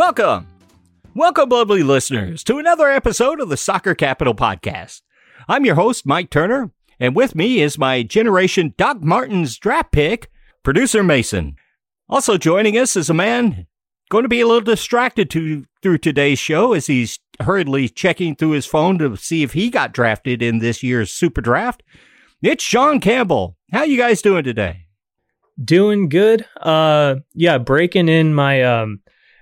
Welcome. Welcome, lovely listeners, to another episode of the Soccer Capital Podcast. I'm your host, Mike Turner, and with me is my Generation Doc Martens draft pick, producer Mason. Also joining us is a man going to be a little distracted to, through today's show as he's hurriedly checking through his phone to see if he got drafted in this year's Super Draft. It's Sean Campbell. How you guys doing today? Doing good. Uh yeah, breaking in my um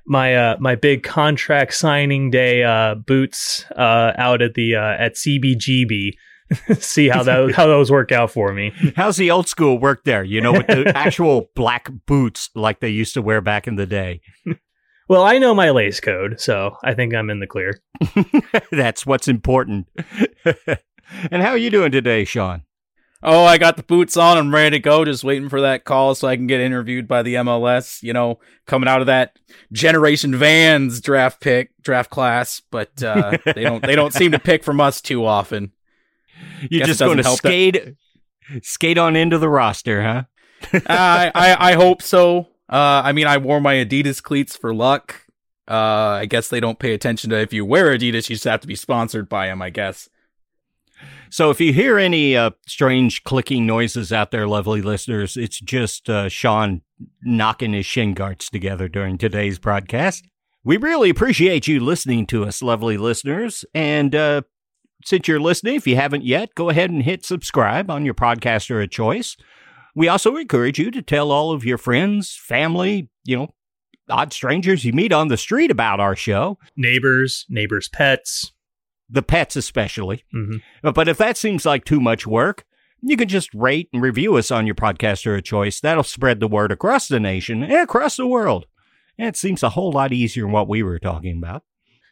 my uh my big contract signing day uh boots uh out at the uh at CBGB. See how that how those work out for me. How's the old school work there? You know, with the actual black boots like they used to wear back in the day. Well, I know my lace code, so I think I'm in the clear. That's what's important. and how are you doing today, Sean? Oh, I got the boots on. I'm ready to go. Just waiting for that call so I can get interviewed by the MLS. You know, coming out of that Generation Vans draft pick, draft class, but uh, they don't they don't seem to pick from us too often. You're Guess just going to doesn't help skate skate on into the roster, huh? I, I I hope so. Uh, I mean, I wore my Adidas cleats for luck. Uh, I guess they don't pay attention to if you wear Adidas, you just have to be sponsored by them. I guess. So if you hear any uh, strange clicking noises out there, lovely listeners, it's just uh, Sean knocking his shin guards together during today's broadcast. We really appreciate you listening to us, lovely listeners. And uh, since you're listening, if you haven't yet, go ahead and hit subscribe on your podcaster of choice. We also encourage you to tell all of your friends, family, you know, odd strangers you meet on the street about our show, Neighbors, neighbors' pets. The pets especially. Mhm. Uh, But if that seems like too much work, you can just rate and review us on your podcaster of choice. That'll spread the word across the nation and across the world. And it seems a whole lot easier than what we were talking about.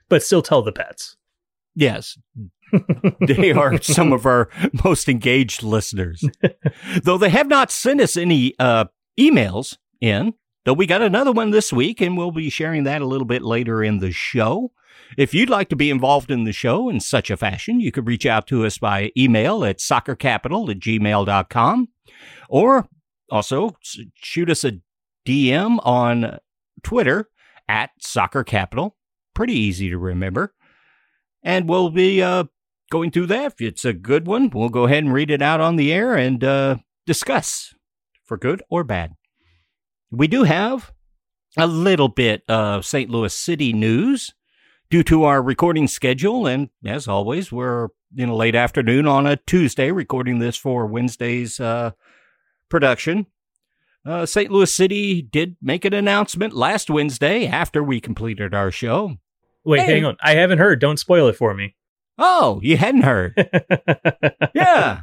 But still tell the pets. Yes, they are some of our most engaged listeners. Though they have not sent us any uh, emails in, though we got another one this week, and we'll be sharing that a little bit later in the show. If you'd like to be involved in the show in such a fashion, you could reach out to us by email at soccercapital at gmail.com or also shoot us a DM on Twitter at soccercapital. Pretty easy to remember. And we'll be uh, going through that. If it's a good one, we'll go ahead and read it out on the air and uh, discuss for good or bad. We do have a little bit of St. Louis City news due to our recording schedule. And as always, we're in a late afternoon on a Tuesday recording this for Wednesday's uh, production. Uh, St. Louis City did make an announcement last Wednesday after we completed our show. Wait, Hey. hang on. I haven't heard. Don't spoil it for me. Oh, you hadn't heard. yeah.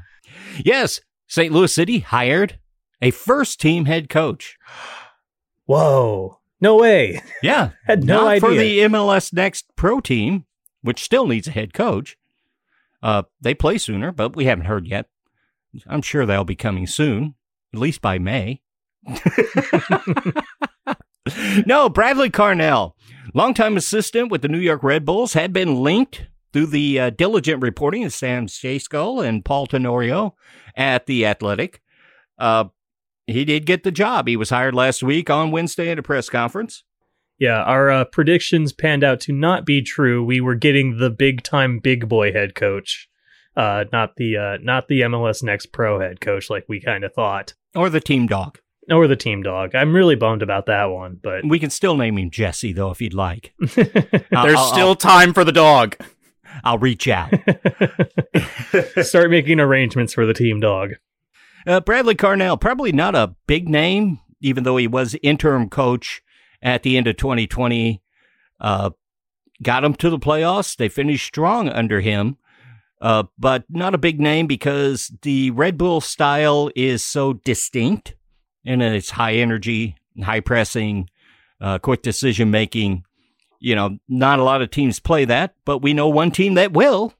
Yes, St. Louis City hired a first team head coach. Whoa. No way. Yeah. Had no Not for the MLS Next Pro team, which still needs a head coach. Uh, they play sooner, but we haven't heard yet. I'm sure they'll be coming soon, at least by May. no, Bradley Carnell, longtime assistant with the New York Red Bulls, had been linked through the uh, diligent reporting of Sam Stejskal and Paul Tenorio at the Athletic. Uh, he did get the job. He was hired last week on Wednesday at a press conference. Yeah, our uh, predictions panned out to not be true. We were getting the big time big boy head coach, uh, not the uh, not the MLS Next Pro head coach like we kind of thought, Or the team dog. or the team dog. I'm really bummed about that one, but We can still name him Jesse, though, if you'd like. I'll- There's I'll- still time for the dog. I'll reach out. start making arrangements for the team dog. Uh, Bradley Carnell, probably not a big name, even though he was interim coach at the end of 2020. Uh, got them to the playoffs. They finished strong under him, uh, but not a big name because the Red Bull style is so distinct and it's high energy, high pressing, uh, quick decision making. You know, not a lot of teams play that, but we know one team that will.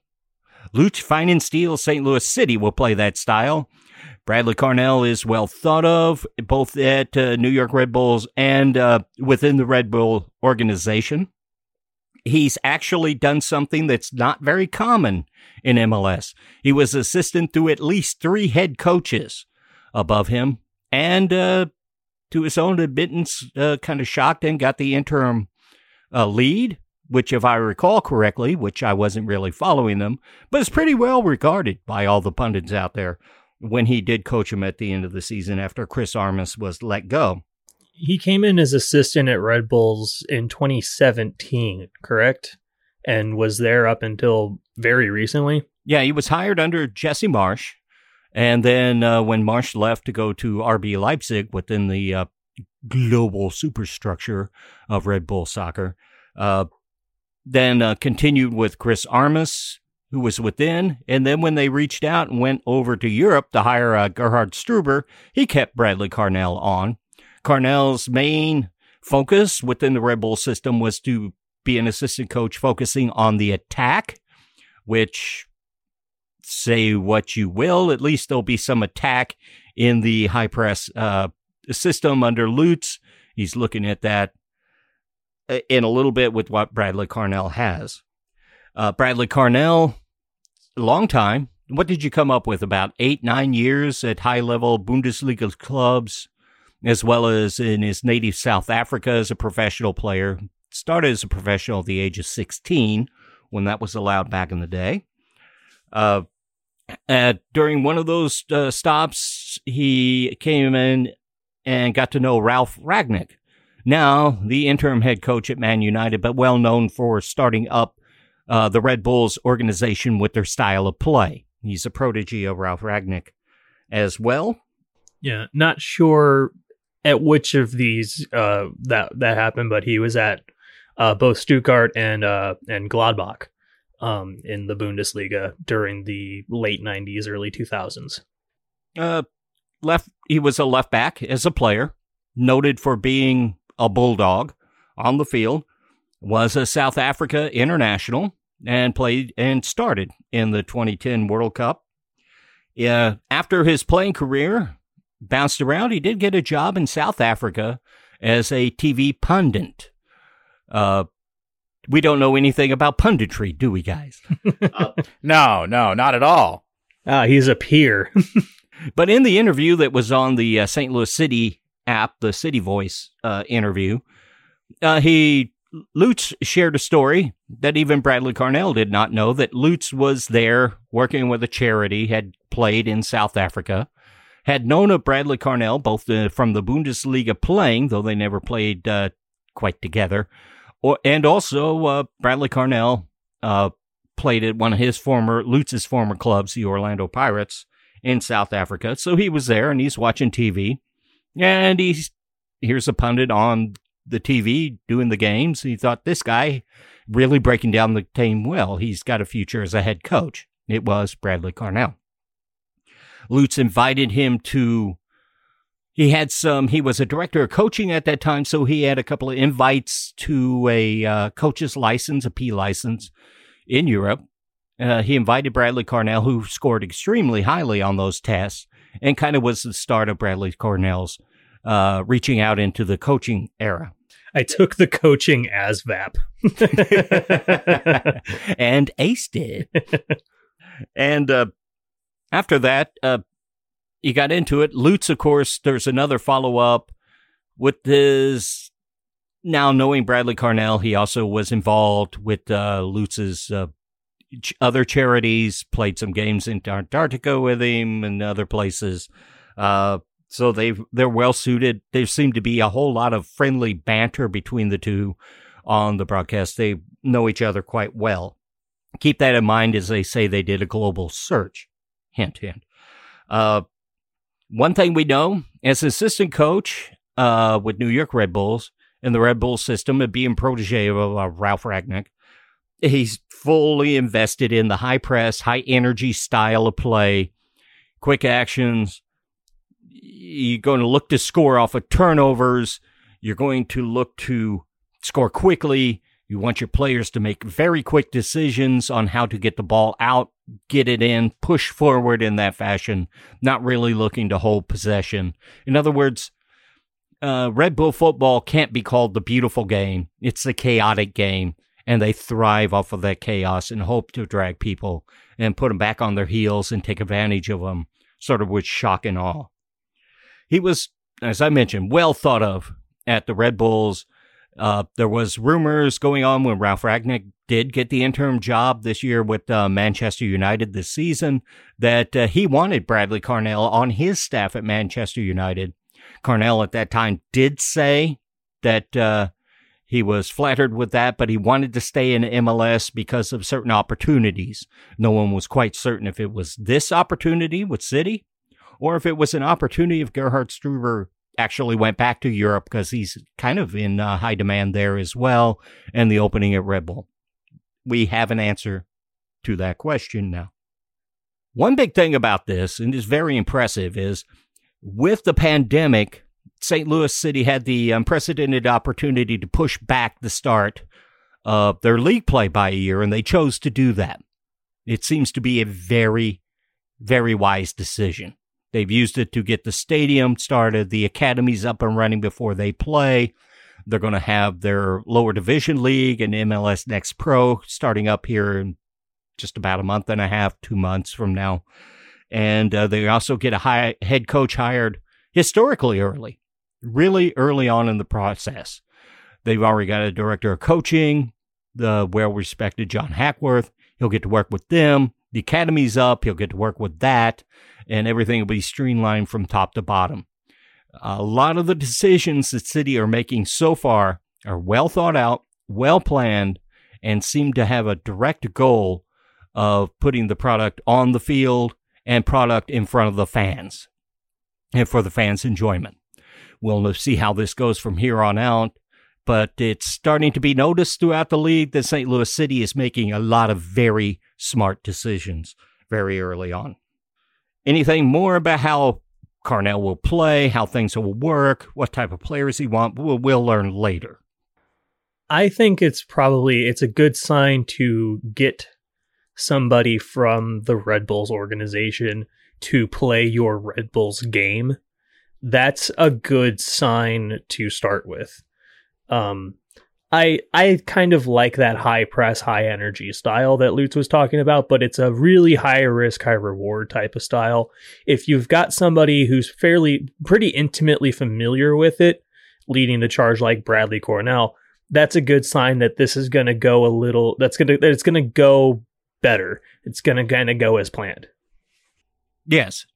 Lutz Pfannenstiel St. Louis City will play that style. Bradley Carnell is well thought of both at uh, New York Red Bulls and uh, within the Red Bull organization. He's actually done something that's not very common in MLS. He was assistant to at least three head coaches above him, and uh, to his own admittance, uh, kind of shocked and got the interim uh, lead, which, if I recall correctly, which I wasn't really following them, but is pretty well regarded by all the pundits out there when he did coach him at the end of the season after Chris Armas was let go. He came in as assistant at Red Bulls in 2017, correct? And was there up until very recently. Yeah, he was hired under Jesse Marsch. And then uh, when Marsch left to go to RB Leipzig within the uh, global superstructure of Red Bull Soccer, uh, then uh, continued with Chris Armas, who was within. And then when they reached out and went over to Europe to hire uh, Gerhard Struber, he kept Bradley Carnell on. Carnell's main focus within the Red Bull system was to be an assistant coach focusing on the attack, which say what you will, at least there'll be some attack in the high press uh, system under Lutz. He's looking at that uh, in a little bit with what Bradley Carnell has. Uh, Bradley Carnell, long time. What did you come up with? About eight, nine years at high level Bundesliga clubs, as well as in his native South Africa as a professional player. Started as a professional at the age of 16 when that was allowed back in the day. Uh, during one of those uh, stops, he came in and got to know Ralf Rangnick, now the interim head coach at Man United, but well known for starting up uh, the Red Bulls organization with their style of play. He's a protege of Ralf Rangnick as well. Yeah, not sure at which of these uh, that that happened, but he was at uh, both Stuttgart and uh, and Gladbach um, in the Bundesliga during the late '90s, early 2000s. Uh, left. He was a left back as a player, noted for being a bulldog on the field. Was a South Africa international and played and started in the 2010 World Cup. Uh, after his playing career bounced around, he did get a job in South Africa as a TV pundit. Uh, we don't know anything about punditry, do we, guys? uh, no, no, not at all. Ah, he's a peer. but in the interview that was on the uh, St. Louis City app, the City Voice uh, interview, uh, he Lutz shared a story that even Bradley Carnell did not know that Lutz was there working with a charity, had played in South Africa, had known of Bradley Carnell both uh, from the Bundesliga playing, though they never played uh, quite together, or, and also uh, Bradley Carnell uh, played at one of his former Lutz's former clubs, the Orlando Pirates in South Africa. So he was there and he's watching TV, and he's here's a pundit on the TV doing the games. He thought this guy really breaking down the team well. He's got a future as a head coach. It was Bradley Carnell. Lutz invited him to he had some he was a director of coaching at that time so he had a couple of invites to a uh, coach's license a p license in europe uh, he invited bradley carnell who scored extremely highly on those tests and kind of was the start of bradley carnell's uh, reaching out into the coaching era I took the coaching ASVAB. and aced it. and uh, after that, uh, he got into it. Lutz, of course, there's another follow up with his now knowing Bradley Carnell. He also was involved with uh, Lutz's uh, ch- other charities, played some games in Antarctica with him and other places. So they they're well suited. There seemed to be a whole lot of friendly banter between the two on the broadcast. They know each other quite well. Keep that in mind as they say they did a global search. Hint, hint. Uh, one thing we know as assistant coach uh, with New York Red Bulls in the Red Bull system and being protege of uh, Ralf Rangnick, he's fully invested in the high press, high energy style of play, quick actions. You're going to look to score off of turnovers. You're going to look to score quickly. You want your players to make very quick decisions on how to get the ball out get it in, push forward in that fashion, not really looking to hold possession. In other words, uh, Red Bull football can't be called the beautiful game. It's the chaotic game, and they thrive off of that chaos and hope to drag people and put them back on their heels and take advantage of them, sort of with shock and awe. He was, as I mentioned, well thought of at the Red Bulls Uh, there was rumors going on when Ralf Rangnick did get the interim job this year with uh, Manchester United this season that uh, he wanted Bradley Carnell on his staff at Manchester United. Carnell at that time did say that uh, he was flattered with that, but he wanted to stay in MLS because of certain opportunities. No one was quite certain if it was this opportunity with City or if it was an opportunity if Gerhard Struber actually went back to Europe because he's kind of in uh, high demand there as well, and the opening at Red Bull. We have an answer to that question now. One big thing about this, and is very impressive, is with the pandemic, St. Louis City had the unprecedented opportunity to push back the start of their league play by a year, and they chose to do that. It seems to be a very, very wise decision. They've used it to get the stadium started, the academies up and running before they play. They're going to have their lower division league and MLS Next Pro starting up here in just about a month and a half, two months from now. And uh, they also get a high head coach hired historically early, really early on in the process. They've already got a director of coaching, the well respected John Hackworth. He'll get to work with them. The academy's up. He'll get to work with that and everything will be streamlined from top to bottom. A lot of the decisions that City are making so far are well thought out, well planned, and seem to have a direct goal of putting the product on the field and product in front of the fans and for the fans' enjoyment. We'll see how this goes from here on out, but it's starting to be noticed throughout the league that St. Louis City is making a lot of very smart decisions very early on anything more about how Carnell will play, how things will work, what type of players he want, we'll, we'll learn later. I think it's probably it's a good sign to get somebody from the Red Bulls organization to play your Red Bulls game. That's a good sign to start with. Um, I I kind of like that high press, high energy style that Lutz was talking about, but it's a really high risk, high reward type of style. If you've got somebody who's fairly pretty intimately familiar with it, leading the charge like Bradley Carnell, that's a good sign that this is going to go a little. That's gonna that it's going to go better. It's going to kind of go as planned. Yes,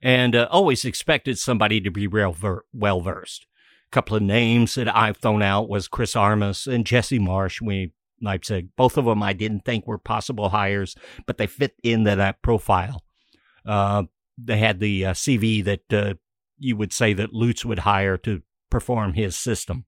and uh, always expected somebody to be real ver- well versed couple of names that I've thrown out was Chris Armas and Jesse Marsch. We Leipzig, both of them I didn't think were possible hires, but they fit into that profile. Uh, they had the uh, CV that uh, you would say that Lutz would hire to perform his system.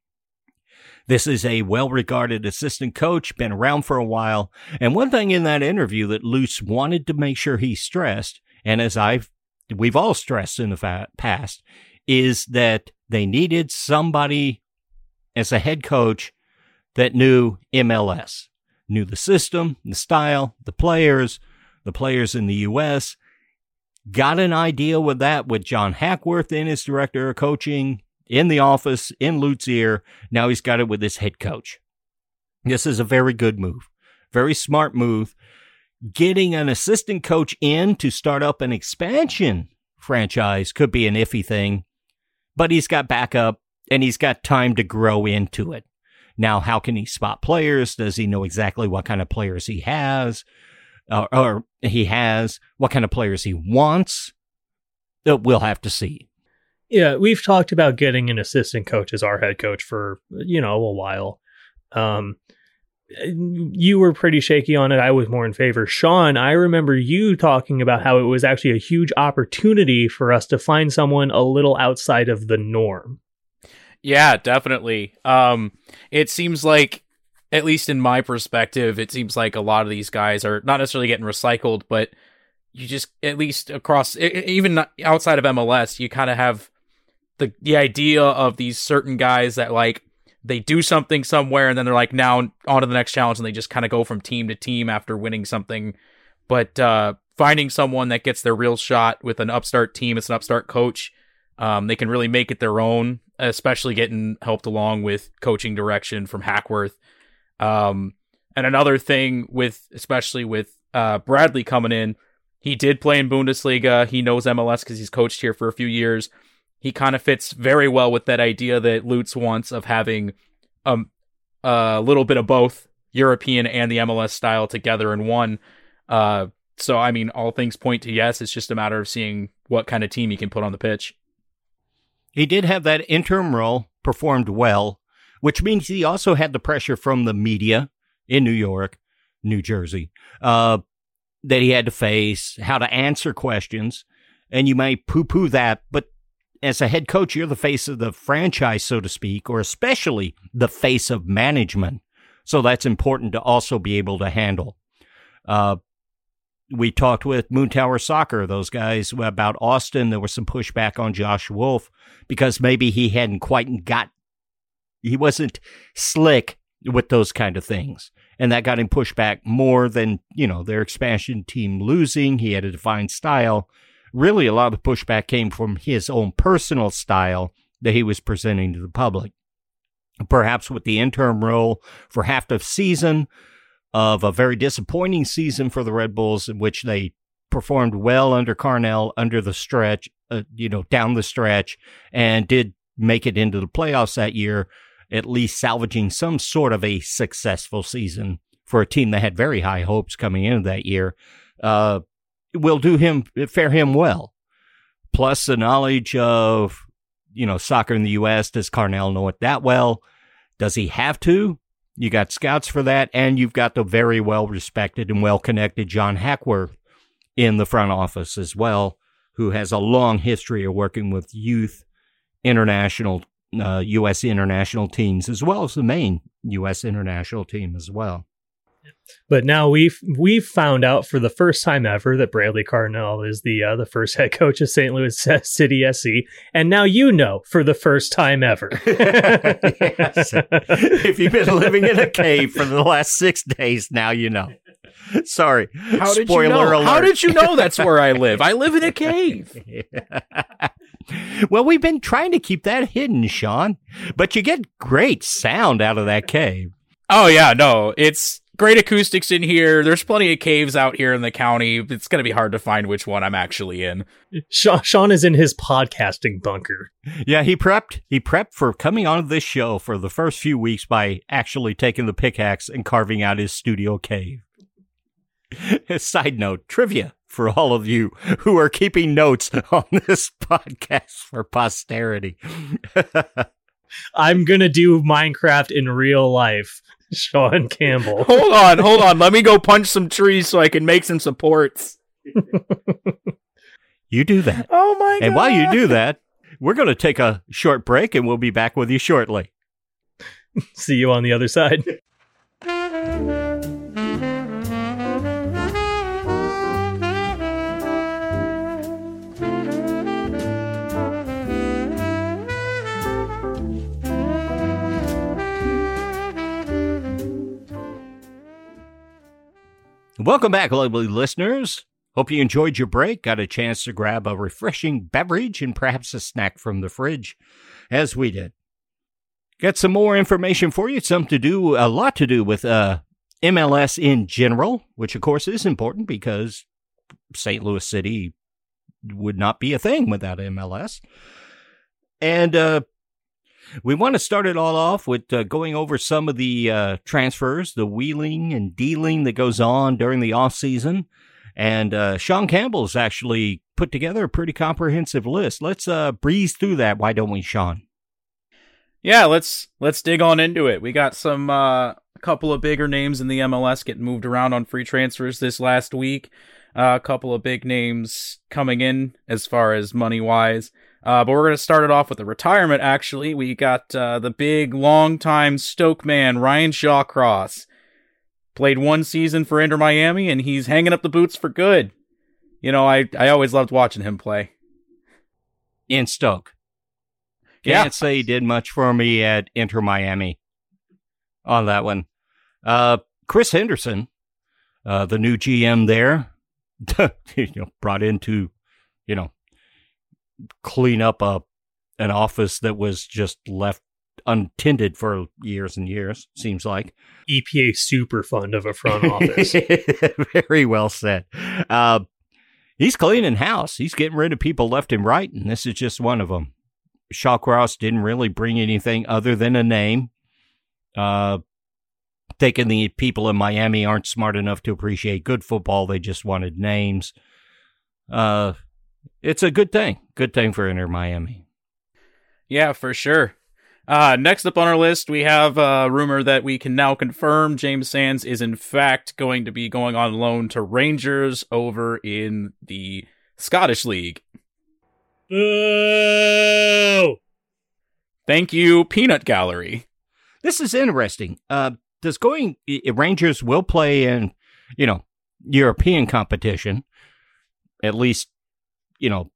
This is a well regarded assistant coach, been around for a while. And one thing in that interview that Lutz wanted to make sure he stressed, and as I've, we've all stressed in the fa- past, is that they needed somebody as a head coach that knew MLS, knew the system, the style, the players, the players in the U.S. Got an idea with that with John Hackworth in his director of coaching in the office in Lutz's ear. Now he's got it with his head coach. This is a very good move, very smart move. Getting an assistant coach in to start up an expansion franchise could be an iffy thing but he's got backup and he's got time to grow into it. Now, how can he spot players? Does he know exactly what kind of players he has? Or he has what kind of players he wants? Uh, we'll have to see. Yeah, we've talked about getting an assistant coach as our head coach for, you know, a while. Um, you were pretty shaky on it. I was more in favor. Sean, I remember you talking about how it was actually a huge opportunity for us to find someone a little outside of the norm. Yeah, definitely. Um, it seems like, at least in my perspective, it seems like a lot of these guys are not necessarily getting recycled, but you just, at least across, even outside of MLS, you kind of have the the idea of these certain guys that like they do something somewhere and then they're like now on to the next challenge and they just kind of go from team to team after winning something. But uh, finding someone that gets their real shot with an upstart team, it's an upstart coach. Um, they can really make it their own, especially getting helped along with coaching direction from Hackworth. Um, and another thing with, especially with uh, Bradley coming in, he did play in Bundesliga. He knows MLS because he's coached here for a few years he kind of fits very well with that idea that Lutz wants of having um, a little bit of both European and the MLS style together in one. Uh, so I mean, all things point to yes. It's just a matter of seeing what kind of team he can put on the pitch. He did have that interim role, performed well, which means he also had the pressure from the media in New York, New Jersey, uh, that he had to face, how to answer questions. And you may poo poo that, but as a head coach, you're the face of the franchise, so to speak, or especially the face of management. So that's important to also be able to handle. Uh, we talked with Moontower Soccer, those guys about Austin. There was some pushback on Josh Wolff because maybe he hadn't quite got, he wasn't slick with those kind of things. And that got him pushed back more than, you know, their expansion team losing. He had a defined style. Really, a lot of the pushback came from his own personal style that he was presenting to the public. Perhaps with the interim role for half the season, of a very disappointing season for the Red Bulls, in which they performed well under Carnell under the stretch, uh, you know, down the stretch, and did make it into the playoffs that year, at least salvaging some sort of a successful season for a team that had very high hopes coming into that year. Uh, will do him, fare him well. Plus the knowledge of, you know, soccer in the U.S. Does Carnell know it that well? Does he have to? You got scouts for that, and you've got the very well respected and well connected John Hackworth in the front office as well, who has a long history of working with youth international, uh, U.S. international teams, as well as the main U.S. international team as well. But now we've we've found out for the first time ever that Bradley Carnell is the uh, the first head coach of St. Louis City SC, and now you know for the first time ever. yes. If you've been living in a cave for the last six days, now you know. Sorry. How did Spoiler you know? alert. How did you know that's where I live? I live in a cave. well, we've been trying to keep that hidden, Sean, but you get great sound out of that cave. Oh yeah, no, it's great acoustics in here. There's plenty of caves out here in the county. It's going to be hard to find which one I'm actually in. Sean, Sean is in his podcasting bunker. Yeah, he prepped. He prepped for coming on this show for the first few weeks by actually taking the pickaxe and carving out his studio cave. Side note, trivia for all of you who are keeping notes on this podcast for posterity. I'm going to do Minecraft in real life. Sean Campbell. hold on, hold on. Let me go punch some trees so I can make some supports. you do that. Oh my god. And while you do that, we're going to take a short break and we'll be back with you shortly. See you on the other side. Welcome back, lovely listeners. Hope you enjoyed your break, got a chance to grab a refreshing beverage and perhaps a snack from the fridge, as we did. Got some more information for you, some to do, a lot to do with uh, MLS in general, which of course is important because St. Louis City would not be a thing without MLS. And uh, we want to start it all off with uh, going over some of the uh, transfers, the wheeling and dealing that goes on during the off season. And uh, Sean Campbell's actually put together a pretty comprehensive list. Let's uh, breeze through that. Why don't we, Sean? Yeah, let's let's dig on into it. We got some uh, a couple of bigger names in the MLS getting moved around on free transfers this last week. Uh, a couple of big names coming in as far as money wise. Uh, but we're going to start it off with a retirement, actually. We got uh, the big, long-time Stoke man, Ryan Shawcross. Played one season for Inter Miami, and he's hanging up the boots for good. You know, I, I always loved watching him play. In Stoke. Can't say he did much for me at Inter Miami on that one. Uh, Chris Henderson, uh, the new GM there, you know, brought into, you know, clean up a an office that was just left untended for years and years. Seems like EPA super fund of a front office. Very well said. Uh, he's cleaning house. He's getting rid of people left and right, and this is just one of them. Shawcross didn't really bring anything other than a name. Uh, thinking the people in Miami aren't smart enough to appreciate good football. They just wanted names. Uh, it's a good thing. Good thing for Inter Miami. Yeah, for sure. Uh, next up on our list, we have a rumor that we can now confirm James Sands is in fact going to be going on loan to Rangers over in the Scottish League. Boo! Thank you, Peanut Gallery. This is interesting. Uh, does going Rangers will play in, you know, European competition, at least, you know,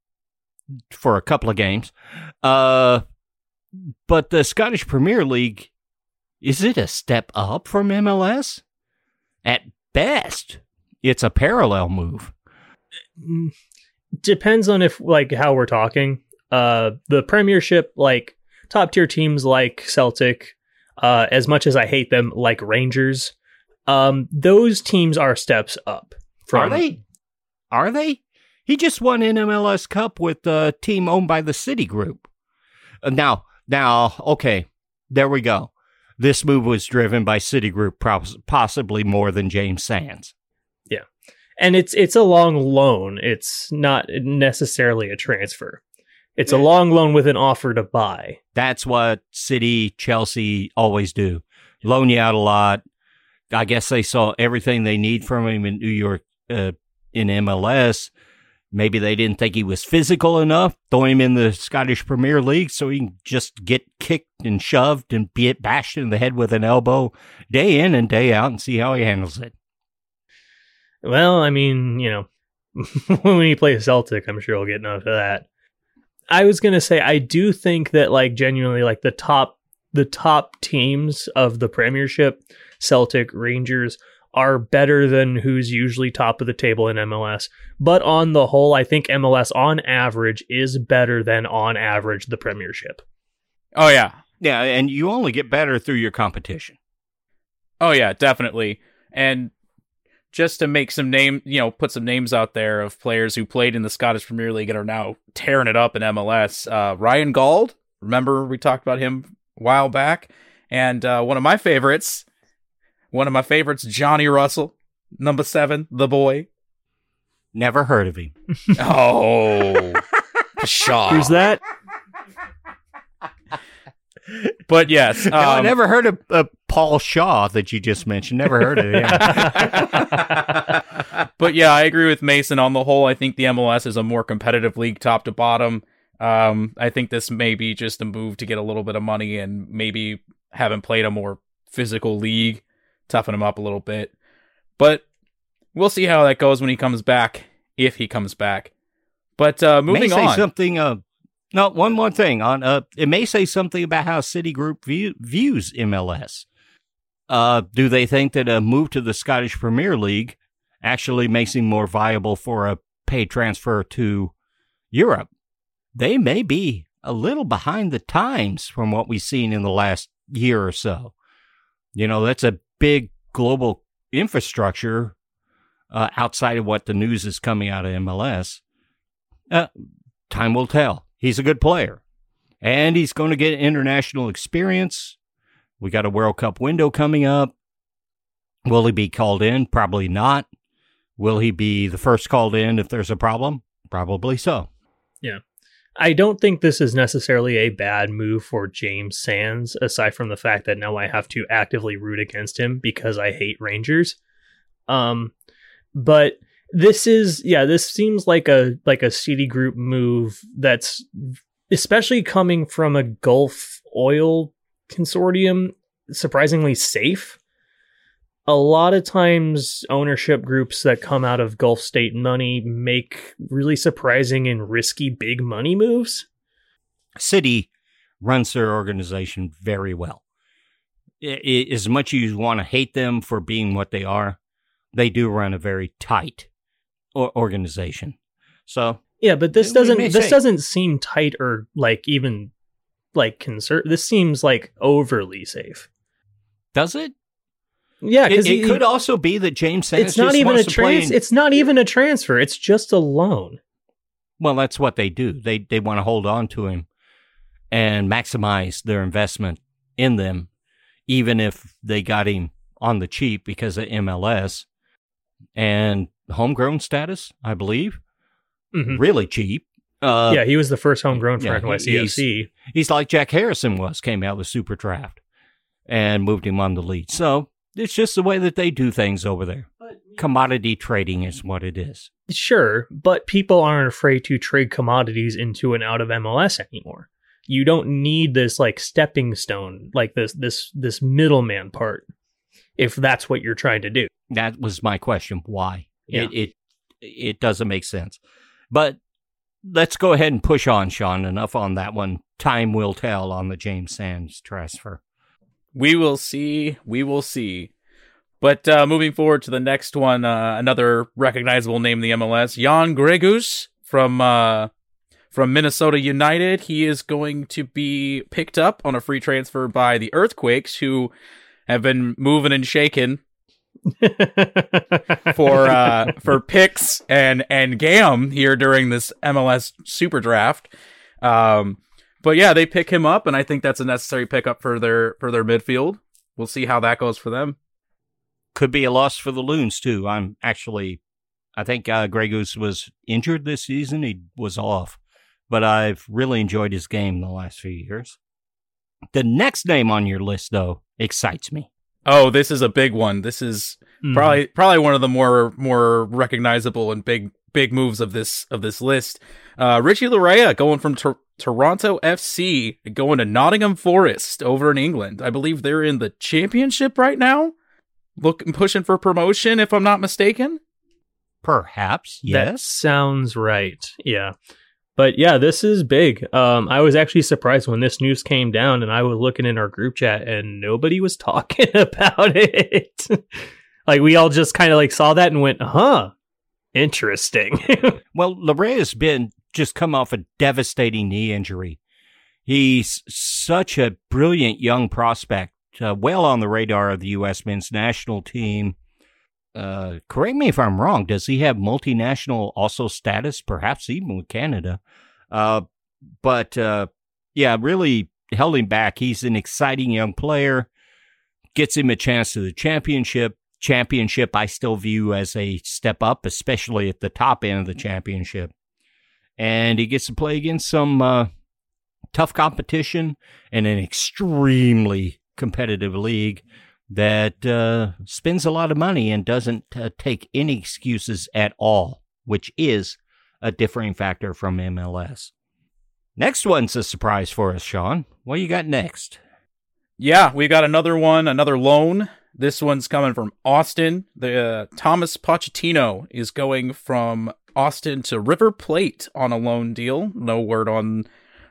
for a couple of games. Uh, but the Scottish Premier League, is it a step up from MLS? At best, it's a parallel move. Mm, depends on if like how we're talking. Uh, the Premiership, like top tier teams like Celtic, uh, as much as I hate them, like Rangers, um, those teams are steps up. From, are they? Are they? He just won an MLS Cup with a team owned by the City Group. Uh, now, now, okay, there we go. This move was driven by City Group, possibly more than James Sands. Yeah, and it's it's a long loan. It's not necessarily a transfer. It's a long loan with an offer to buy. That's what City, Chelsea always do. Loan you out a lot. I guess they saw everything they need from him in New York, uh, in MLS. Maybe they didn't think he was physical enough. Throw him in the Scottish Premier League so he can just get kicked and shoved and be bashed in the head with an elbow day in and day out and see how he handles it. Well, I mean, you know, when he plays Celtic, I'm sure he'll get enough of that. I was gonna say I do think that like genuinely like the top the top teams of the Premiership, Celtic, Rangers, are better than who's usually top of the table in MLS. But on the whole, I think MLS on average is better than on average the Premiership. Oh yeah. Yeah, and you only get better through your competition. Oh yeah, definitely. And just to make some name, you know, put some names out there of players who played in the Scottish Premier League and are now tearing it up in MLS. Uh, Ryan Gauld, remember we talked about him a while back, and uh, one of my favorites, one of my favorites, Johnny Russell, number seven, the boy. Never heard of him. oh, Shaw. Who's that? but yes, um, no, I never heard of uh, Paul Shaw that you just mentioned. Never heard of him. but yeah, I agree with Mason on the whole. I think the MLS is a more competitive league, top to bottom. Um, I think this may be just a move to get a little bit of money and maybe having played a more physical league, toughen him up a little bit. But we'll see how that goes when he comes back, if he comes back. But uh, moving May say on, something uh, no, one more thing on uh, it may say something about how City Group view, views MLS. Uh, do they think that a move to the Scottish Premier League actually makes him more viable for a pay transfer to Europe? They may be a little behind the times from what we've seen in the last year or so. You know, that's a big global infrastructure uh, outside of what the news is coming out of MLS. Uh, time will tell. He's a good player. And he's going to get international experience. We got a World Cup window coming up. Will he be called in? Probably not. Will he be the first called in if there's a problem? Probably so. Yeah. I don't think this is necessarily a bad move for James Sands, aside from the fact that now I have to actively root against him because I hate Rangers. Um, but this is yeah this seems like a like a CD City Group move that's especially coming from a gulf oil consortium surprisingly safe a lot of times ownership groups that come out of gulf state money make really surprising and risky big money moves city runs their organization very well as much as you want to hate them for being what they are they do run a very tight organization. So yeah, but this doesn't this say. doesn't seem tight or like even like concern. This seems like overly safe. Does it? Yeah, because it, it could also be that James Sands it's not even a trans. It's not even a transfer. It's just a loan. Well, that's what they do. They they want to hold on to him and maximize their investment in them, even if they got him on the cheap because of MLS and homegrown status, I believe. Mhm. Really cheap. Uh, yeah, he was the first homegrown for yeah, NYCFC. he's like Jack Harrison was, came out of the super draft and moved him on the lead. So it's just the way that they do things over there. Commodity trading is what it is. Sure, but people aren't afraid to trade commodities into and out of MLS anymore. You don't need this like stepping stone, like this this this middleman part, if that's what you're trying to do. That was my question. Why? Yeah. It, it it doesn't make sense. But let's go ahead and push on, Sean. Enough on that one. Time will tell on the James Sands transfer. We will see. We will see. But uh, moving forward to the next one, uh, another recognizable name in the MLS, Jan Gregus from uh, from Minnesota United. He is going to be picked up on a free transfer by the Earthquakes, who have been moving and shaking for uh, for picks and and GAM here during this MLS Super Draft. Um, but yeah, they pick him up, and I think that's a necessary pickup for their for their midfield. We'll see how that goes for them. Could be a loss for the Loons too. I'm actually, I think uh, Grey Goose was injured this season. He was off, but I've really enjoyed his game the last few years. The next name on your list, though, excites me. Oh, this is a big one. This is Mhm. probably probably one of the more more recognizable and big big moves of this of this list. Uh, Richie Laryea going from Tor- Toronto FC going to Nottingham Forest over in England. I believe they're in the championship right now. Looking pushing for promotion, if I'm not mistaken. Perhaps, That yes. sounds right. Yeah. But yeah, this is big. Um, I was actually surprised when this news came down and I was looking in our group chat and nobody was talking about it. like we all just kind of like saw that and went, huh, interesting. Well, Laryea been just come off a devastating knee injury. He's such a brilliant young prospect, uh, well on the radar of the U.S. men's national team. Uh, correct me if I'm wrong. Does he have multinational also status, perhaps even with Canada? Uh, but uh, yeah, really held him back. He's an exciting young player. Gets him a chance to the championship. Championship, I still view as a step up, especially at the top end of the championship. And he gets to play against some uh, tough competition in an extremely competitive league that uh, spends a lot of money and doesn't uh, take any excuses at all, which is a differing factor from MLS. Next one's a surprise for us, Sean. What you got next? Yeah, we got another one, another loan. This one's coming from Austin. The uh, Thomas Pochettino is going from Austin to River Plate on a loan deal. No word on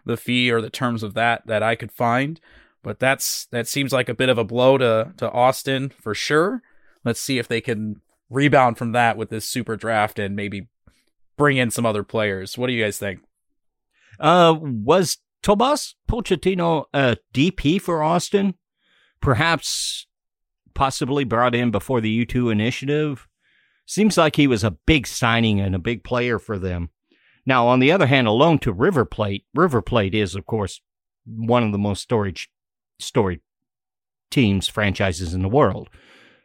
the fee or the terms of that that I could find, but that's that seems like a bit of a blow to to Austin for sure. Let's see if they can rebound from that with this super draft and maybe bring in some other players. What do you guys think? Uh, was Tomas Pochettino a DP for Austin? Perhaps, possibly brought in before the U2 initiative? Seems like he was a big signing and a big player for them. Now, on the other hand, a loan to River Plate. River Plate is, of course, one of the most storied, storied teams, franchises in the world.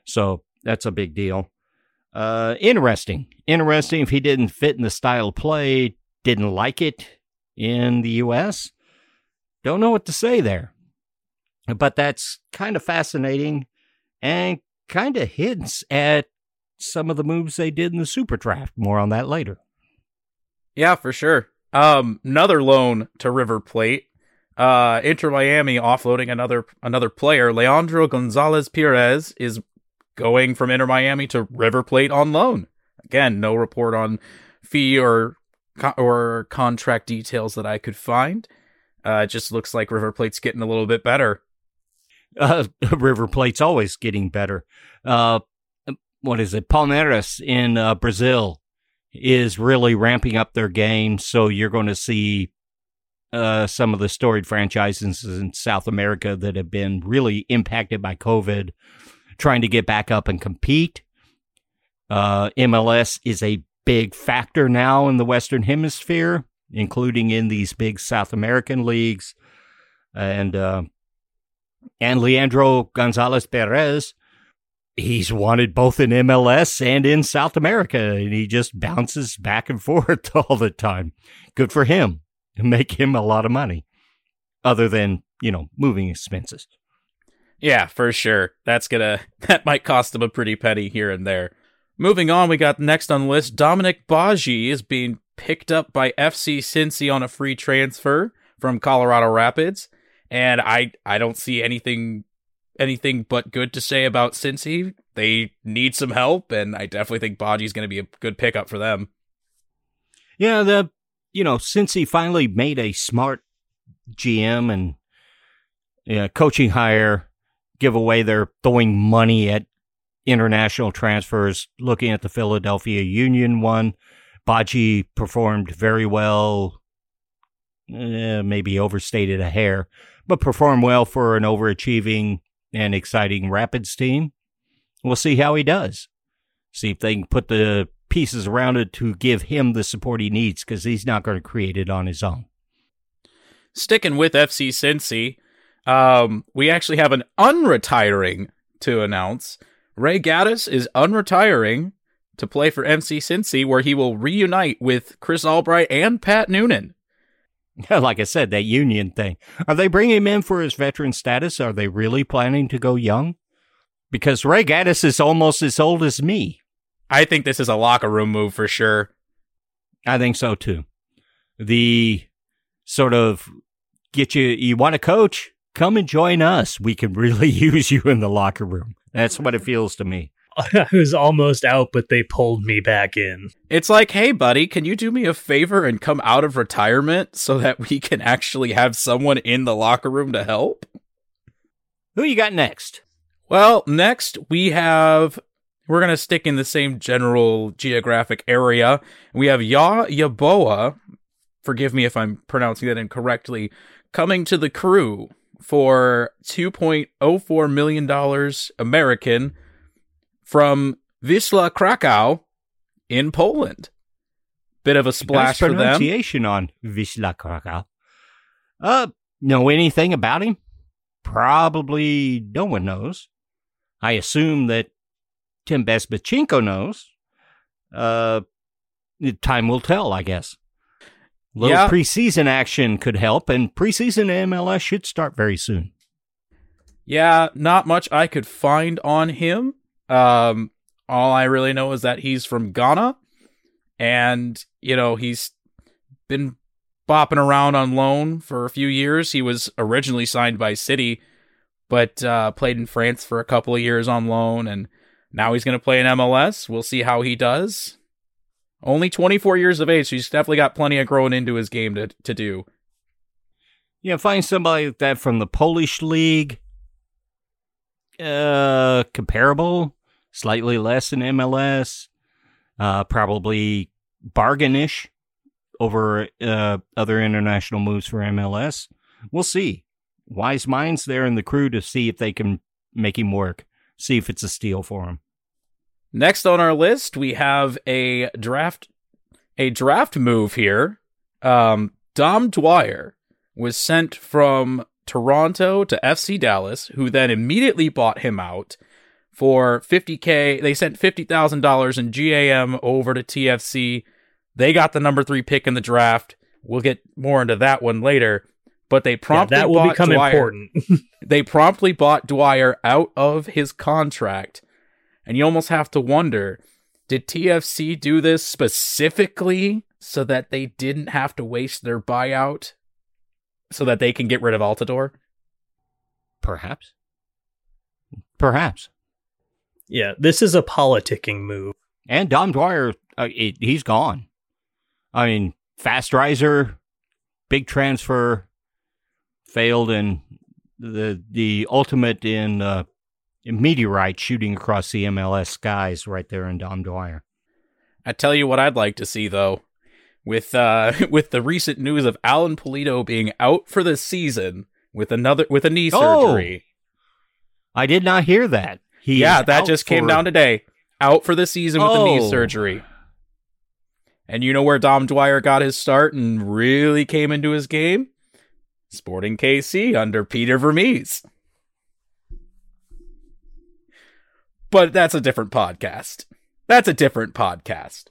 So that's a big deal. Uh, interesting. Interesting if he didn't fit in the style of play, didn't like it in the U.S. Don't know what to say there. But that's kind of fascinating and kind of hints at some of the moves they did in the Super Draft. More on that later. Yeah, for sure. Um, another loan to River Plate. Uh, Inter Miami offloading another another player. Leandro Gonzalez Pirez is going from Inter Miami to River Plate on loan. Again, no report on fee or or contract details that I could find. Uh, it just looks like River Plate's getting a little bit better. Uh, River Plate's always getting better. Uh, what is it? Palmeiras in uh, Brazil is really ramping up their game. So you're going to see uh, some of the storied franchises in South America that have been really impacted by COVID trying to get back up and compete. Uh, MLS is a big factor now in the Western Hemisphere, including in these big South American leagues. And uh, and Leandro Gonzalez Pirez he's wanted both in MLS and in South America, and he just bounces back and forth all the time. Good for him. Make him a lot of money, other than you know moving expenses. Yeah, for sure. That's gonna that might cost him a pretty penny here and there. Moving on, we got next on the list. Dominic Badji is being picked up by FC Cincy on a free transfer from Colorado Rapids, and I I don't see anything anything but good to say about Cincy. They need some help, and I definitely think Badji's going to be a good pickup for them. Yeah, the you know Cincy finally made a smart GM and yeah, coaching hire giveaway. They're throwing money at international transfers. Looking at the Philadelphia Union one, Badji performed very well. Eh, maybe overstated a hair, but performed well for an overachieving and exciting Rapids team. We'll see how he does. See if they can put the pieces around it to give him the support he needs because he's not going to create it on his own. Sticking with FC Cincy, um, we actually have an unretiring to announce. Ray Gaddis is unretiring to play for FC Cincy, where he will reunite with Chris Albright and Pat Noonan. like I said, that union thing. Are they bringing him in for his veteran status? Are they really planning to go young? Because Ray Gaddis is almost as old as me. I think this is a locker room move for sure. I think so too. The sort of get you, you want to coach? Come and join us. We can really use you in the locker room. That's what it feels to me. I was almost out, but they pulled me back in. It's like, hey, buddy, can you do me a favor and come out of retirement so that we can actually have someone in the locker room to help? Who you got next? Well, next we have. We're going to stick in the same general geographic area. We have Yaw Yeboah, forgive me if I'm pronouncing that incorrectly, coming to the crew for $2.04 million American from Wisla Krakow in Poland. Bit of a splash nice for them. pronunciation on Wisla Krakow. Uh, know anything about him? Probably no one knows. I assume that Tim Bezbatchenko knows. Uh, time will tell, I guess. Little Yeah. preseason action could help, and preseason MLS should start very soon. Yeah, not much I could find on him. Um, all I really know is that he's from Ghana, and you know he's been bopping around on loan for a few years. He was originally signed by City, but uh, played in France for a couple of years on loan, and now he's going to play in MLS. We'll see how he does. Only 24 years of age, so he's definitely got plenty of growing into his game to to do. Yeah, find somebody like that from the Polish league. Uh, comparable, slightly less than MLS. Uh, probably bargainish over uh, other international moves for MLS. We'll see. Wise minds there in the crew to see if they can make him work. See if it's a steal for him. Next on our list, we have a draft a draft move here. Um, Dom Dwyer was sent from Toronto to FC Dallas, who then immediately bought him out for 50k. They sent $50,000 in GAM over to TFC. They got the number 3 pick in the draft. We'll get more into that one later, but they Yeah, promptly that will bought become Dwyer important. they promptly bought Dwyer out of his contract. And you almost have to wonder did TFC do this specifically so that they didn't have to waste their buyout so that they can get rid of Altidore? Perhaps. Perhaps. Yeah, this is a politicking move. And Dom Dwyer, uh, it, he's gone. I mean, fast riser, big transfer, failed and the the ultimate in uh, meteorite shooting across the MLS skies right there in Dom Dwyer. I tell you what I'd like to see though. With uh with the recent news of Alan Pulido being out for the season with another with a knee Oh, surgery. I did not hear that. He yeah, that out just came down today. Out for the season with a knee Oh. surgery. And you know where Dom Dwyer got his start and really came into his game? Sporting KC under Peter Vermes. but that's a different podcast. That's a different podcast.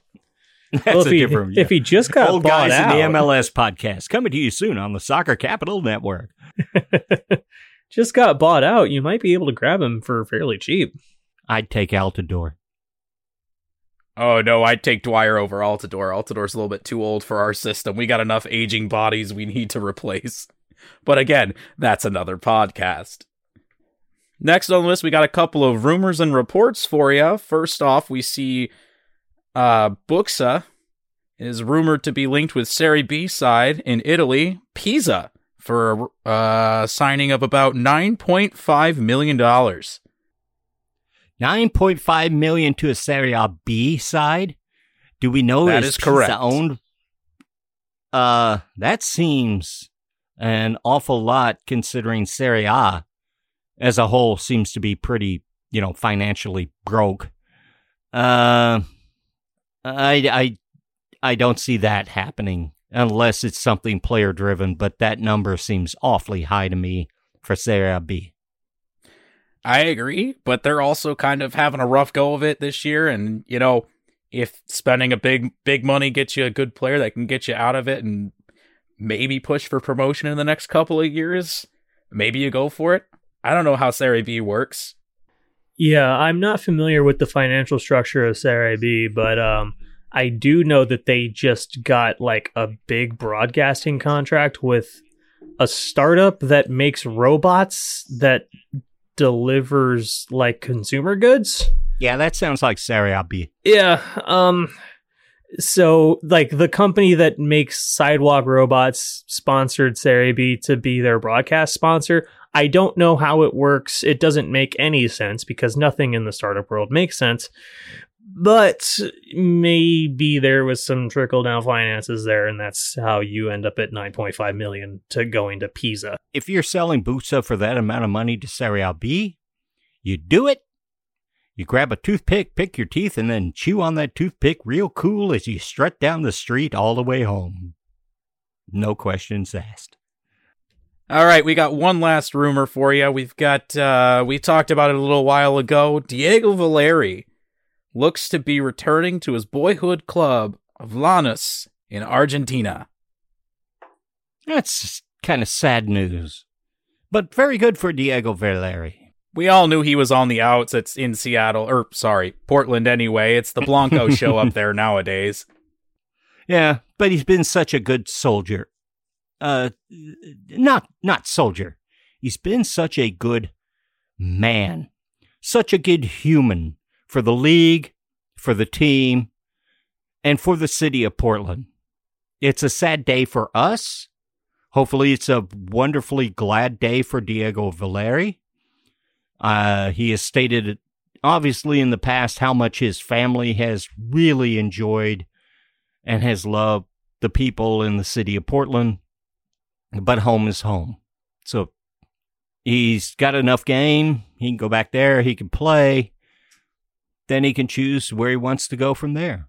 That's Well, if, a he, different. if he just got Old bought guys out, in the MLS podcast coming to you soon on the Soccer Capital Network. just got bought out, you might be able to grab him for fairly cheap. I'd take Altidore. Oh no, I'd take Dwyer over Altidore. Altidore's a little bit too old for our system. We got enough aging bodies we need to replace. But again, that's another podcast. Next on the list, we got a couple of rumors and reports for you. First off, we see uh, Buksa is rumored to be linked with Serie B side in Italy, Pisa, for a uh, signing of about $9.5 million. 9.5 million to a Serie A B side. Do we know That is is correct. Owned? Uh, that seems an awful lot considering Serie A as a whole seems to be pretty, you know, financially broke. Uh, I, I, I don't see that happening unless it's something player driven, but that number seems awfully high to me for Serie B. I agree, but they're also kind of having a rough go of it this year. And, you know, if spending a big, big money gets you a good player that can get you out of it and maybe push for promotion in the next couple of years, maybe you go for it. I don't know how Serie B works. Yeah, I'm not familiar with the financial structure of Serie B, but um, I do know that they just got like a big broadcasting contract with a startup that makes robots that delivers like consumer goods. Yeah, that sounds like Serie B. Yeah. Um so like the company that makes sidewalk robots sponsored Serie B to be their broadcast sponsor. I don't know how it works. It doesn't make any sense because nothing in the startup world makes sense. But maybe there was some trickle down finances there, and that's how you end up at 9.5 million to going to Pisa. if you're selling Busa for that amount of money to Serie B, you do it. You grab a toothpick, pick your teeth, and then chew on that toothpick real cool as you strut down the street all the way home. No questions asked. All right, we got one last rumor for you. We've got, uh, we talked about it a little while ago. Diego Valeri looks to be returning to his boyhood club of Lanús in Argentina. That's kind of sad news, but very good for Diego Valeri. We all knew he was on the outs. It's in Seattle, or sorry, Portland anyway. It's the Blanco show up there nowadays. Yeah, but he's been such a good soldier. Uh, not not soldier. He's been such a good man, such a good human for the league, for the team, and for the city of Portland. It's a sad day for us. Hopefully, it's a wonderfully glad day for Diego Valeri. Uh, he has stated, obviously, in the past, how much his family has really enjoyed and has loved the people in the city of Portland. But home is home. So he's got enough game. He can go back there. He can play. Then he can choose where he wants to go from there.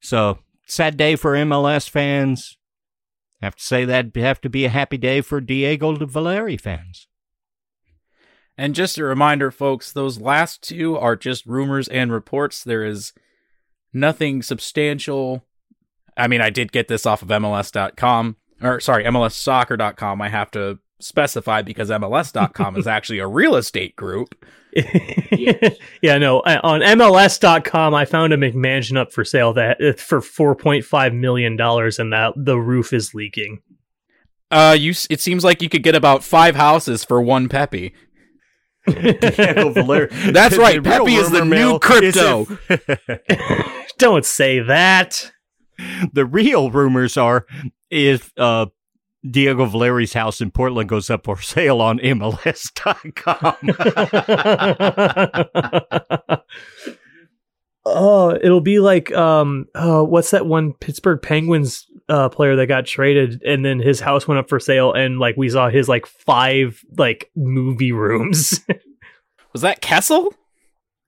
So sad day for MLS fans. Have to say that have to be a happy day for Diego de Valeri fans. And just a reminder, folks, those last two are just rumors and reports. There is nothing substantial. I mean, I did get this off of MLS.com, or sorry, MLSsoccer.com. I have to specify because MLS.com is actually a real estate group. yeah, no. I- On MLS.com, I found a McMansion up for sale that uh, for 4.5 million dollars, and that the roof is leaking. Uh, you. It seems like you could get about five houses for one Pepe. That's right, The real Pepe is the new crypto. Don't say that. the real rumors are if uh, Diego Valeri's house in Portland goes up for sale on MLS.com. oh, it'll be like um, oh, what's that one Pittsburgh Penguins uh, player that got traded, and then his house went up for sale, and like we saw his like five like movie rooms. Was that Kessel?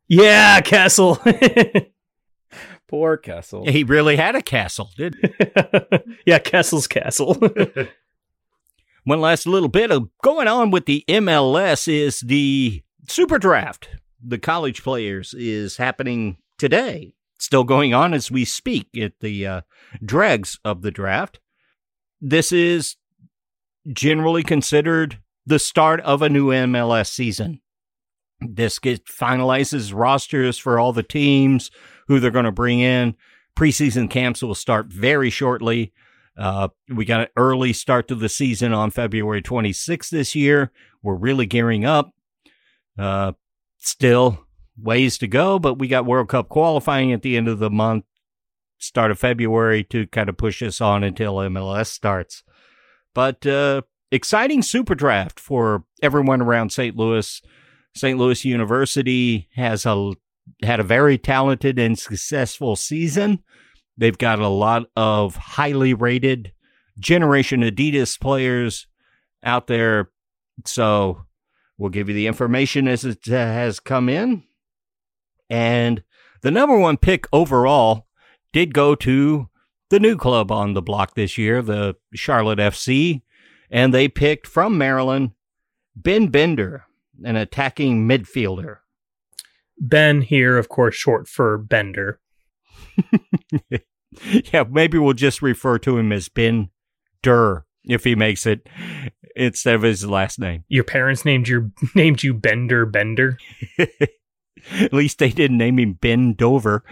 yeah, Castle. Poor Kessel. he really had a castle, did he? yeah, Castle's Castle. One last little bit of going on with the MLS is the Super Draft. the college players is happening today. Still going on as we speak at the uh, dregs of the draft. This is generally considered the start of a new MLS season. This finalizes rosters for all the teams, who they're going to bring in. Preseason camps will start very shortly. Uh, we got an early start to the season on February 26th this year. We're really gearing up. Uh, still ways to go, but we got World Cup qualifying at the end of the month, start of February to kind of push us on until MLS starts. But uh, exciting super draft for everyone around St. Louis. St. Louis University has a had a very talented and successful season. They've got a lot of highly rated Generation Adidas players out there. So we'll give you the information as it has come in. And the number one pick overall did go to the new club on the block this year, the Charlotte FC. And they picked from Maryland Ben Bender, an attacking midfielder. Ben here, of course, short for Bender. yeah, maybe we'll just refer to him as Ben Durr if he makes it instead of his last name. Your parents named your named you Bender Bender. At least they didn't name him Ben Dover.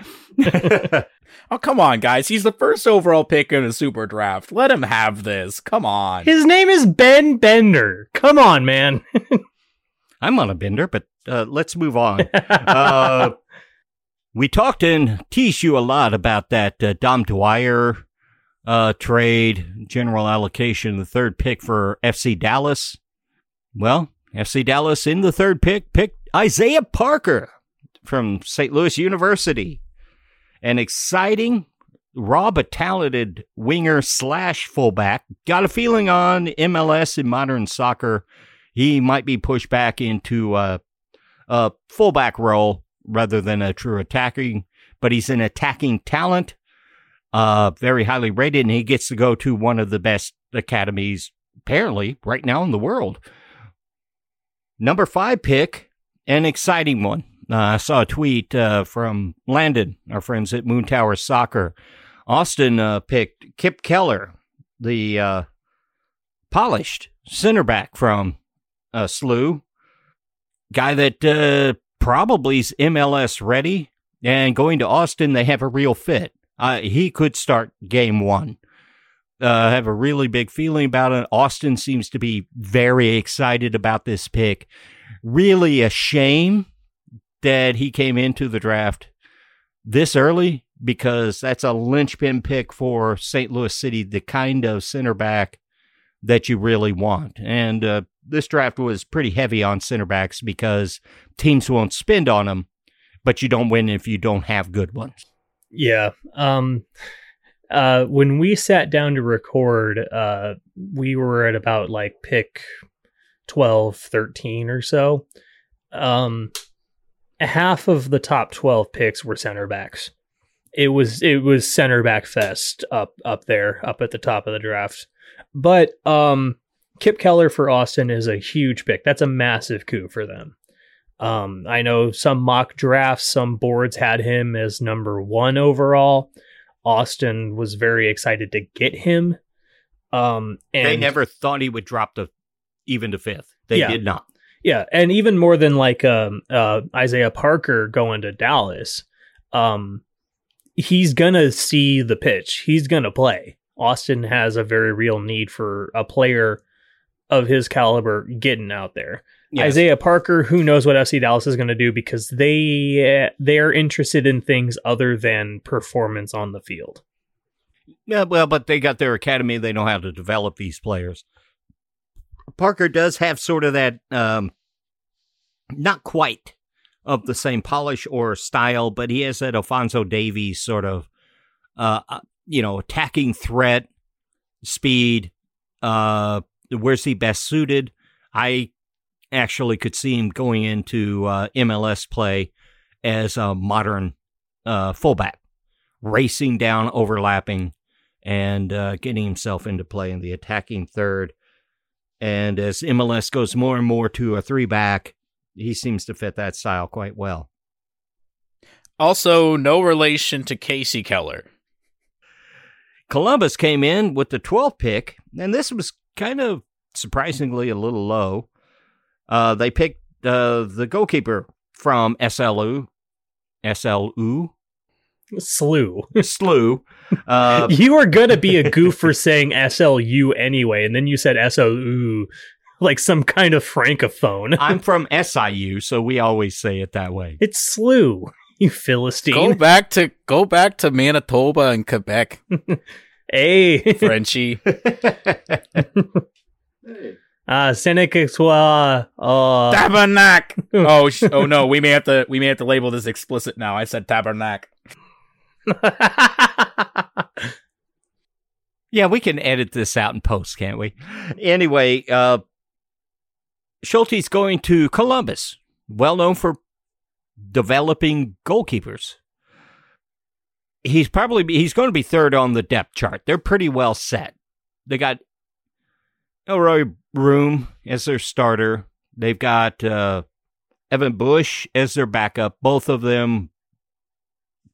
oh come on, guys! He's the first overall pick in a super draft. Let him have this. Come on. His name is Ben Bender. Come on, man. I'm on a bender, but uh, let's move on. uh, we talked and teased you a lot about that uh, Dom Dwyer uh, trade, general allocation, the third pick for FC Dallas. Well, FC Dallas in the third pick picked Isaiah Parker from St. Louis University. An exciting, raw but talented winger slash fullback. Got a feeling on MLS and modern soccer he might be pushed back into a, a fullback role rather than a true attacking, but he's an attacking talent, uh, very highly rated, and he gets to go to one of the best academies, apparently, right now in the world. Number five pick, an exciting one. Uh, I saw a tweet uh, from Landon, our friends at Moon Tower Soccer. Austin uh, picked Kipp Keller, the uh, polished center back from uh, SLU, guy that uh, probably is MLS ready. And going to Austin, they have a real fit. Uh, he could start game one. Uh, have a really big feeling about it. Austin seems to be very excited about this pick. Really a shame that he came into the draft this early because that's a linchpin pick for St. Louis City, the kind of center back that you really want. And uh, this draft was pretty heavy on center backs because teams won't spend on them, but you don't win if you don't have good ones. Yeah. Um, uh, when we sat down to record, uh, we were at about like pick 12, 13 or so. Um, half of the top 12 picks were center backs. It was it was center back fest up up there up at the top of the draft. But um Kipp Keller for Austin is a huge pick. That's a massive coup for them. Um, I know some mock drafts, some boards had him as number one overall. Austin was very excited to get him. Um, and they never thought he would drop the even to fifth. They yeah, did not. Yeah, and even more than like um, uh, Isaiah Parker going to Dallas, um, he's gonna see the pitch. He's gonna play. Austin has a very real need for a player of his caliber getting out there. Yes. Isaiah Parker, who knows what FC Dallas is going to do because they they are interested in things other than performance on the field. Yeah, well, but they got their academy; they know how to develop these players. Parker does have sort of that, um, not quite of the same polish or style, but he has that Alfonso Davies sort of, uh, uh you know, attacking threat, speed, uh, where's he best suited? I actually could see him going into uh, MLS play as a modern uh, fullback, racing down, overlapping, and uh, getting himself into play in the attacking third. And as MLS goes more and more to a three back, he seems to fit that style quite well. Also, no relation to Casey Keller. Columbus came in with the 12th pick, and this was kind of surprisingly a little low. Uh, they picked uh, the goalkeeper from SLU, SLU, Slew. SLU. Uh, you were gonna be a goof for saying SLU anyway, and then you said SLU like some kind of francophone. I'm from SIU, so we always say it that way. It's Slew, you Philistine. Go back to go back to Manitoba and Quebec, hey, Frenchie. ah, Seneca soit. Uh, Tabernac. oh, sh- oh no, we may have to we may have to label this explicit now. I said tabernac. Yeah, we can edit this out in post, can't we? Anyway, uh, Schulte's going to Columbus, well known for developing goalkeepers. He's probably he's going to be third on the depth chart. They're pretty well set. They got Eloy Room as their starter. They've got uh, Evan Bush as their backup. Both of them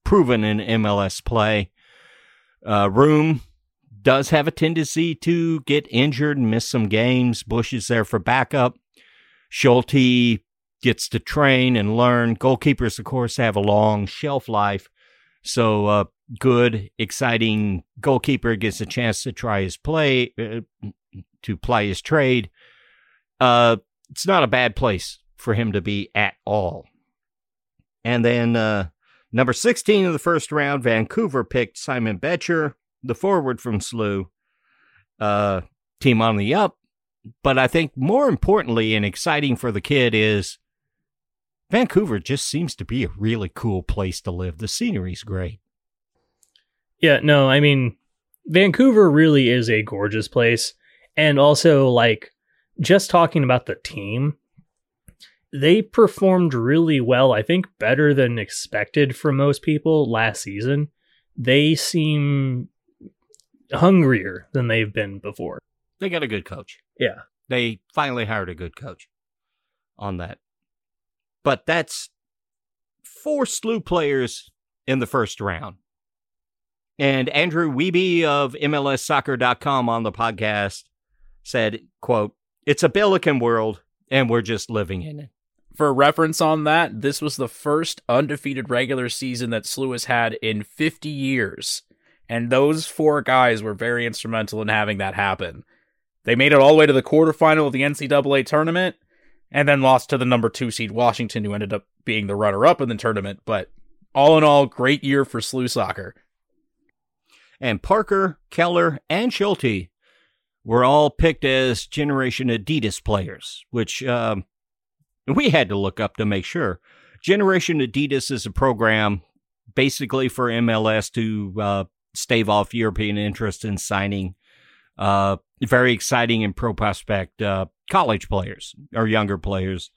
proven in MLS play. Uh, Room does have a tendency to get injured and miss some games. Bush is there for backup. Schulte gets to train and learn. Goalkeepers, of course, have a long shelf life. So, uh, good, exciting goalkeeper gets a chance to try his play, uh, to play his trade. Uh, it's not a bad place for him to be at all. And then, uh, number 16 of the first round, Vancouver picked Simon Becher, the forward from SLU. Uh, team on the up. But I think more importantly and exciting for the kid is Vancouver just seems to be a really cool place to live. The scenery's great. Yeah, no, I mean, Vancouver really is a gorgeous place. And also, like, just talking about the team, they performed really well. I think better than expected for most people last season. They seem hungrier than they've been before. They got a good coach. Yeah. They finally hired a good coach on that. But that's four SLU players in the first round. And Andrew Wiebe of MLSsoccer.com on the podcast said, quote, It's a Billiken world, and we're just living in it. For reference on that, this was the first undefeated regular season that SLU has had in 50 years. And those four guys were very instrumental in having that happen. They made it all the way to the quarterfinal of the NCAA tournament and then lost to the number two seed Washington, who ended up being the runner up in the tournament. But all in all, great year for SLU soccer. And Parker, Keller, and Schulte were all picked as Generation Adidas players, which um, we had to look up to make sure. Generation Adidas is a program basically for MLS to uh, stave off European interest in signing uh, very exciting and pro prospect uh, college players or younger players.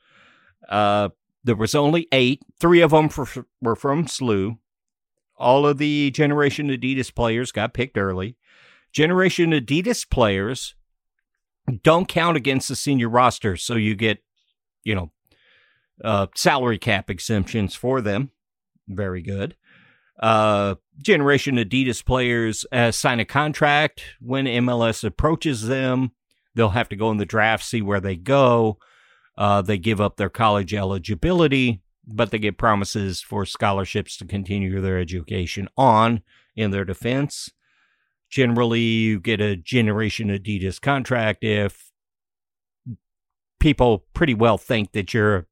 Uh, there was only eight. Three of them for, were from SLU. All of the Generation Adidas players got picked early. Generation Adidas players don't count against the senior roster, so you get, you know, uh, salary cap exemptions for them. Very good. Uh, Generation Adidas players uh, sign a contract when MLS approaches them. They'll have to go in the draft, see where they go. Uh, they give up their college eligibility, but they get promises for scholarships to continue their education on in their defense. Generally, you get a Generation Adidas contract if people pretty well think that you're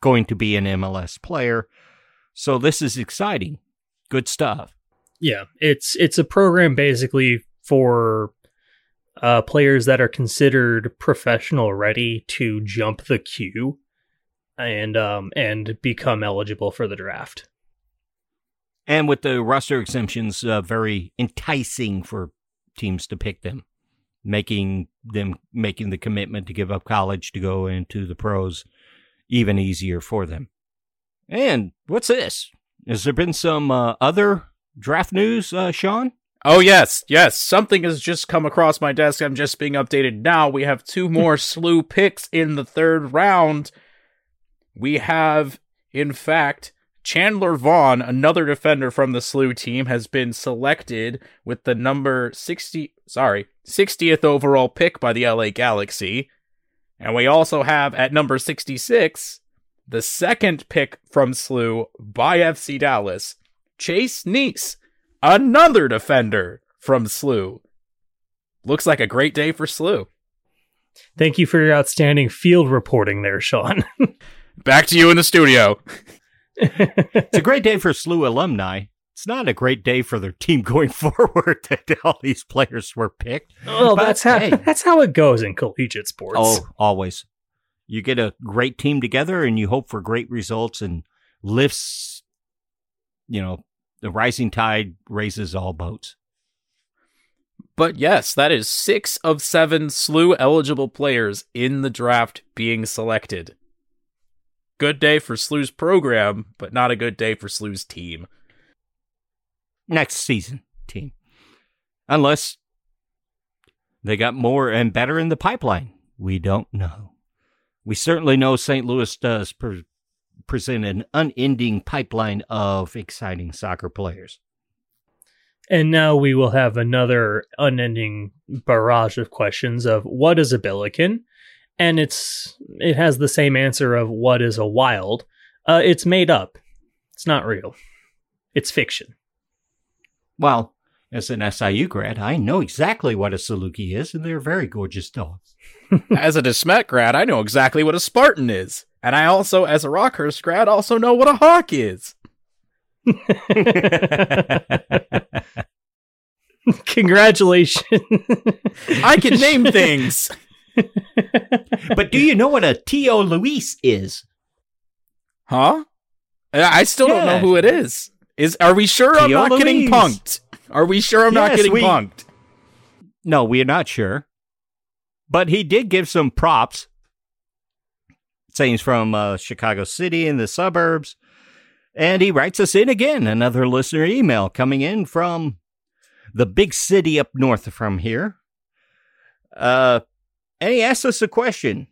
going to be an MLS player. So this is exciting. Good stuff. Yeah, it's it's a program basically for uh, players that are considered professional ready to jump the queue and um and become eligible for the draft. And with the roster exemptions, uh, very enticing for teams to pick them, making them making the commitment to give up college to go into the pros even easier for them. And what's this? Has there been some uh, other draft news, uh, Sean? Oh yes, yes. Something has just come across my desk. I'm just being updated now. We have two more slew picks in the third round. we have, in fact, Chandler Vaughn, another defender from the slew team, has been selected with the number 60, sorry, 60th overall pick by the LA Galaxy. And we also have at number 66, the second pick from Slew by FC Dallas, Chase Neese, another defender from SLU. Looks like a great day for SLU. Thank you for your outstanding field reporting there, Sean. Back to you in the studio. It's a great day for SLU alumni. It's not a great day for their team going forward that all these players were picked. well, But, that's how hey. that's how it goes in collegiate sports. Oh, always. You get a great team together and you hope for great results and lifts, you know, the rising tide raises all boats. But yes, that is six of seven SLU eligible players in the draft being selected. Good day for SLU's program, but not a good day for SLU's team. Next season, team. Unless they got more and better in the pipeline. We don't know. We certainly know St. Louis does pre- present an unending pipeline of exciting soccer players. And now we will have another unending barrage of questions of what is a Billiken? And it's it has the same answer of what is a wild. Uh, it's made up. It's not real. It's fiction. Well, as an SIU grad, I know exactly what a Saluki is, and they're very gorgeous dogs. as a DeSmet grad, I know exactly what a Spartan is. And I also, as a Rockhurst grad, also know what a hawk is. Congratulations. I can name things. but do you know what a Tio Luis is? Huh? I I still don't know who it is. Is are we sure I'm Tio not getting punked? Are we sure I'm not getting we- punked? No, we are not sure. But he did give some props, saying from uh, Chicago City in the suburbs. And he writes us in again, another listener email coming in from the big city up north from here. Uh, and he asks us a question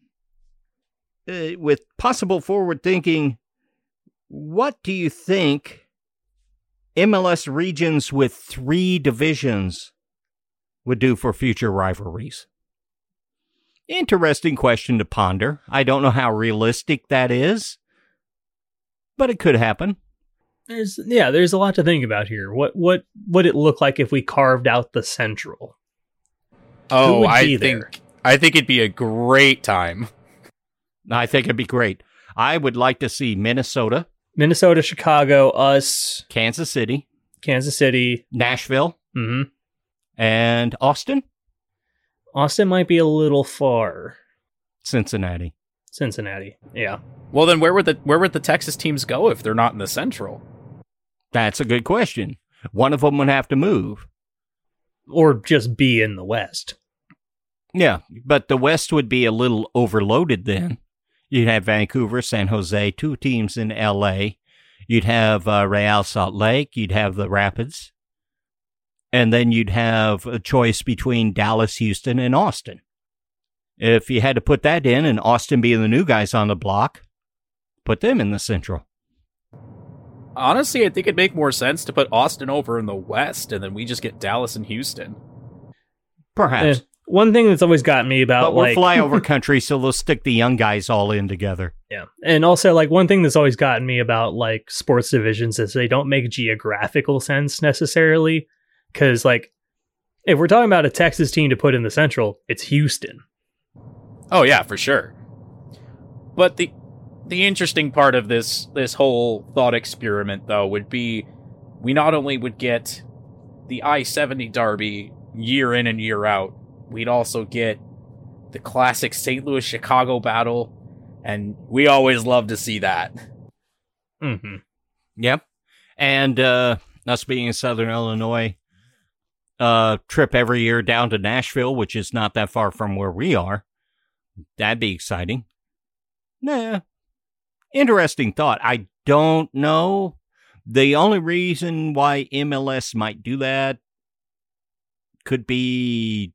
uh, with possible forward thinking. What do you think MLS regions with three divisions would do for future rivalries? Interesting question to ponder. I don't know how realistic that is, but it could happen. There's yeah, there's a lot to think about here. What what would it look like if we carved out the central? Oh, I be think? I think it'd be a great time. I think it'd be great. I would like to see Minnesota, Minnesota, Chicago, us, Kansas City, Kansas City. Nashville, mm-hmm. and Austin, Austin might be a little far. Cincinnati. Cincinnati. Yeah. Well, then where would the where would the Texas teams go if they're not in the Central? That's a good question. One of them would have to move. Or just be in the West. Yeah, but the West would be a little overloaded then. You'd have Vancouver, San Jose, two teams in LA. You'd have uh, Real Salt Lake. You'd have the Rapids. And then you'd have a choice between Dallas, Houston, and Austin. If you had to put that in, and Austin being the new guys on the block, put them in the Central. Honestly, I think it'd make more sense to put Austin over in the West, and then we just get Dallas and Houston. Perhaps. Eh, one thing that's always got me about but we're like flyover country, so they'll stick the young guys all in together. Yeah. And also like one thing that's always gotten me about like sports divisions is they don't make geographical sense necessarily cuz like if we're talking about a Texas team to put in the central, it's Houston. Oh yeah, for sure. But the the interesting part of this this whole thought experiment though would be we not only would get the I-70 derby year in and year out, we'd also get the classic St. Louis Chicago battle and we always love to see that. Mhm. Yep. And uh, us being in Southern Illinois, uh, trip every year down to Nashville, which is not that far from where we are. That'd be exciting. Nah. Interesting thought. I don't know. The only reason why MLS might do that could be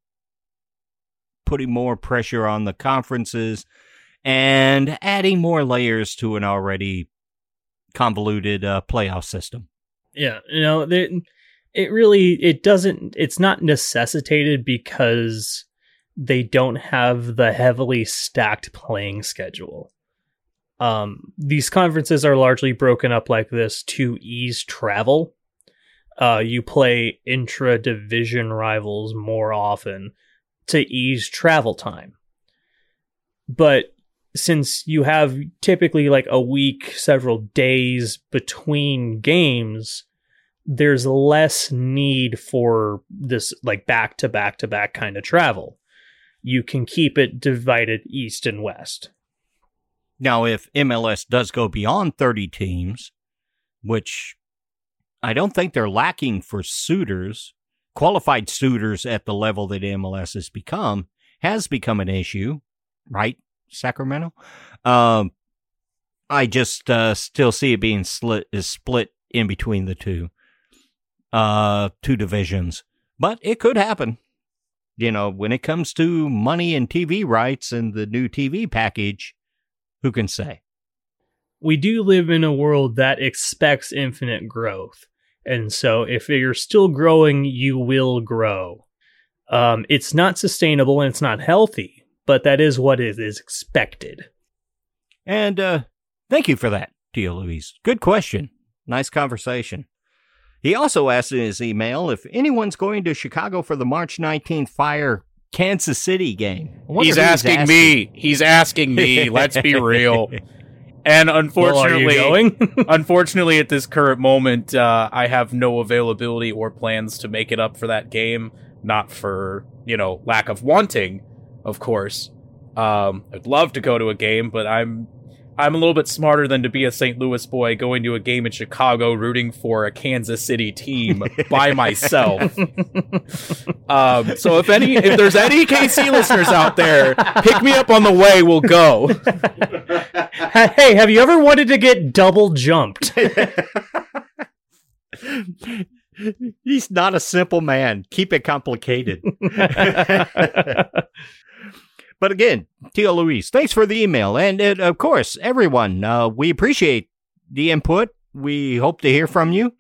putting more pressure on the conferences and adding more layers to an already convoluted uh, playoff system. Yeah, you know, it really it doesn't it's not necessitated because they don't have the heavily stacked playing schedule. Um, these conferences are largely broken up like this to ease travel. Uh, you play intra division rivals more often to ease travel time. But since you have typically like a week, several days between games, there's less need for this like back to back to back kind of travel. You can keep it divided east and west. Now, if MLS does go beyond 30 teams, which I don't think they're lacking for suitors, qualified suitors at the level that MLS has become, has become an issue, right, Sacramento? Um, I just uh, still see it being split, is split in between the two uh, two divisions. But it could happen. You know, when it comes to money and TV rights and the new TV package, who can say? We do live in a world that expects infinite growth. And so if you're still growing, you will grow. Um, it's not sustainable and it's not healthy, but that is what is expected. And uh, thank you for that, Tia Louise. Good question. Nice conversation. He also asked in his email if anyone's going to Chicago for the March 19th Fire Kansas City game. He's asking, asking, me. He's asking me. Let's be real. And unfortunately, well, unfortunately, at this current moment, uh, I have no availability or plans to make it up for that game. Not for you know lack of wanting, of course. Um, I'd love to go to a game, but I'm I'm a little bit smarter than to be a St. Louis boy going to a game in Chicago rooting for a Kansas City team by myself. um, so if any, if there's any KC listeners out there, pick me up on the way. We'll go. hey, have you ever wanted to get double jumped? He's not a simple man. Keep it complicated. But again, Tia Luis, thanks for the email. And uh, of course, everyone, uh, we appreciate the input. We hope to hear from you.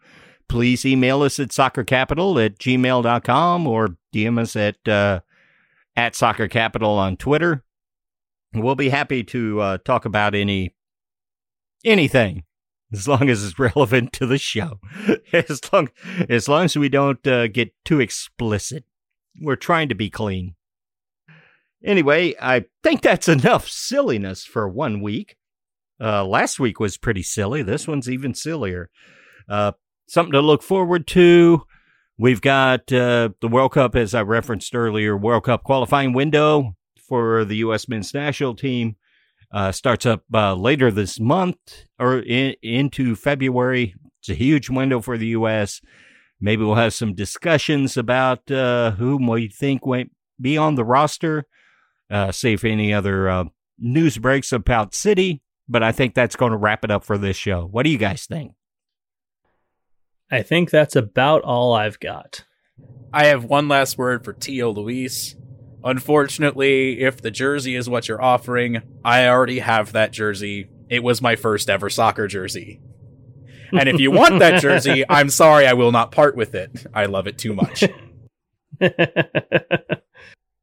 Please email us at soccercapital at gmail.com or DM us at, uh, at soccercapital on Twitter. We'll be happy to uh, talk about any anything as long as it's relevant to the show. as long as long as we don't uh, get too explicit. We're trying to be clean. Anyway, I think that's enough silliness for one week. Uh, last week was pretty silly. This one's even sillier. Uh, something to look forward to. We've got uh, the World Cup, as I referenced earlier, World Cup qualifying window for the U.S. men's national team. Uh, starts up uh, later this month or in, into February. It's a huge window for the U.S. Maybe we'll have some discussions about uh, whom we think might be on the roster uh, see if any other uh, news breaks about City. But I think that's going to wrap it up for this show. What do you guys think? I think that's about all I've got. I have one last word for Tio Luis. Unfortunately, if the jersey is what you're offering, I already have that jersey. It was my first ever soccer jersey. And if you want that jersey, I'm sorry I will not part with it. I love it too much.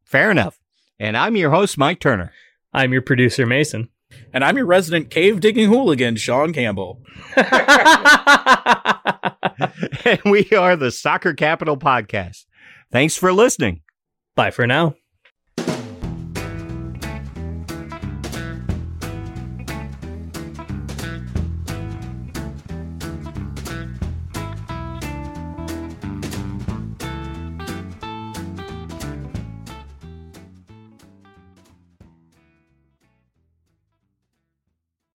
Fair enough. And I'm your host, Mike Turner. I'm your producer, Mason. And I'm your resident cave digging hooligan, Sean Campbell. and we are the Soccer Capital Podcast. Thanks for listening. Bye for now.